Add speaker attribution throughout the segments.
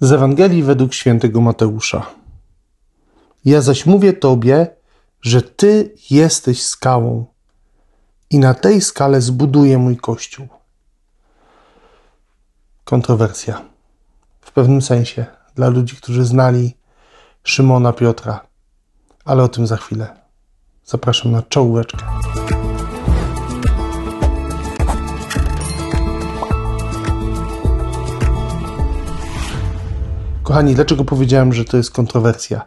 Speaker 1: Z Ewangelii według świętego Mateusza. Ja zaś mówię Tobie, że Ty jesteś skałą i na tej skale zbuduję mój kościół. Kontrowersja. W pewnym sensie dla ludzi, którzy znali Szymona Piotra, ale o tym za chwilę. Zapraszam na czołóweczkę. Kochani, dlaczego powiedziałem, że to jest kontrowersja?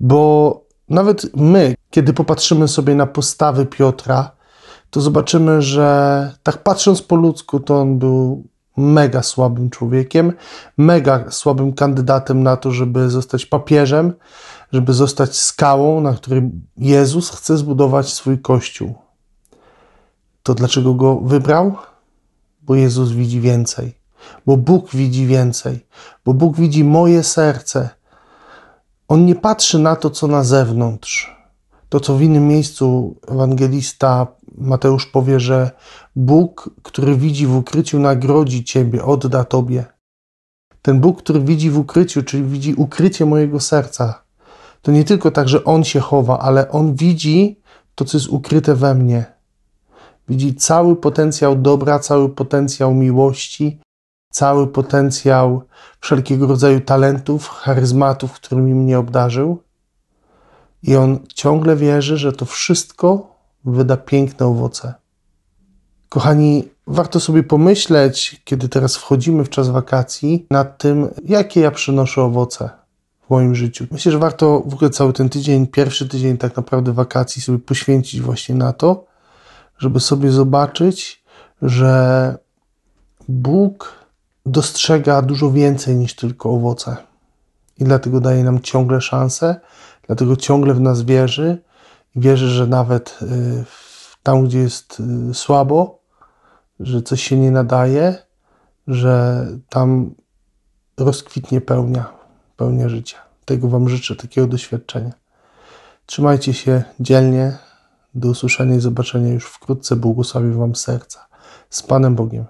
Speaker 1: Bo nawet my, kiedy popatrzymy sobie na postawy Piotra, to zobaczymy, że tak patrząc po ludzku, to on był mega słabym człowiekiem, mega słabym kandydatem na to, żeby zostać papieżem, żeby zostać skałą, na której Jezus chce zbudować swój kościół. To dlaczego go wybrał? Bo Jezus widzi więcej bo Bóg widzi więcej, bo Bóg widzi moje serce. On nie patrzy na to, co na zewnątrz. To, co w innym miejscu ewangelista Mateusz powie, że Bóg, który widzi w ukryciu, nagrodzi ciebie, odda tobie. Ten Bóg, który widzi w ukryciu, czyli widzi ukrycie mojego serca, to nie tylko tak, że On się chowa, ale On widzi to, co jest ukryte we mnie. Widzi cały potencjał dobra, cały potencjał miłości, cały potencjał wszelkiego rodzaju talentów, charyzmatów, którymi mnie obdarzył. I on ciągle wierzy, że to wszystko wyda piękne owoce. Kochani, warto sobie pomyśleć, kiedy teraz wchodzimy w czas wakacji, nad tym, jakie ja przynoszę owoce w moim życiu. Myślę, że warto w ogóle cały ten tydzień, pierwszy tydzień tak naprawdę wakacji sobie poświęcić właśnie na to, żeby sobie zobaczyć, że Bóg dostrzega dużo więcej niż tylko owoce. I dlatego daje nam ciągle szansę, dlatego ciągle w nas wierzy i wierzy, że nawet y, tam, gdzie jest y, słabo, że coś się nie nadaje, że tam rozkwitnie pełnia, pełnia życia. Tego Wam życzę, takiego doświadczenia. Trzymajcie się dzielnie. Do usłyszenia i zobaczenia już wkrótce. Błogosławię Wam serca. Z Panem Bogiem.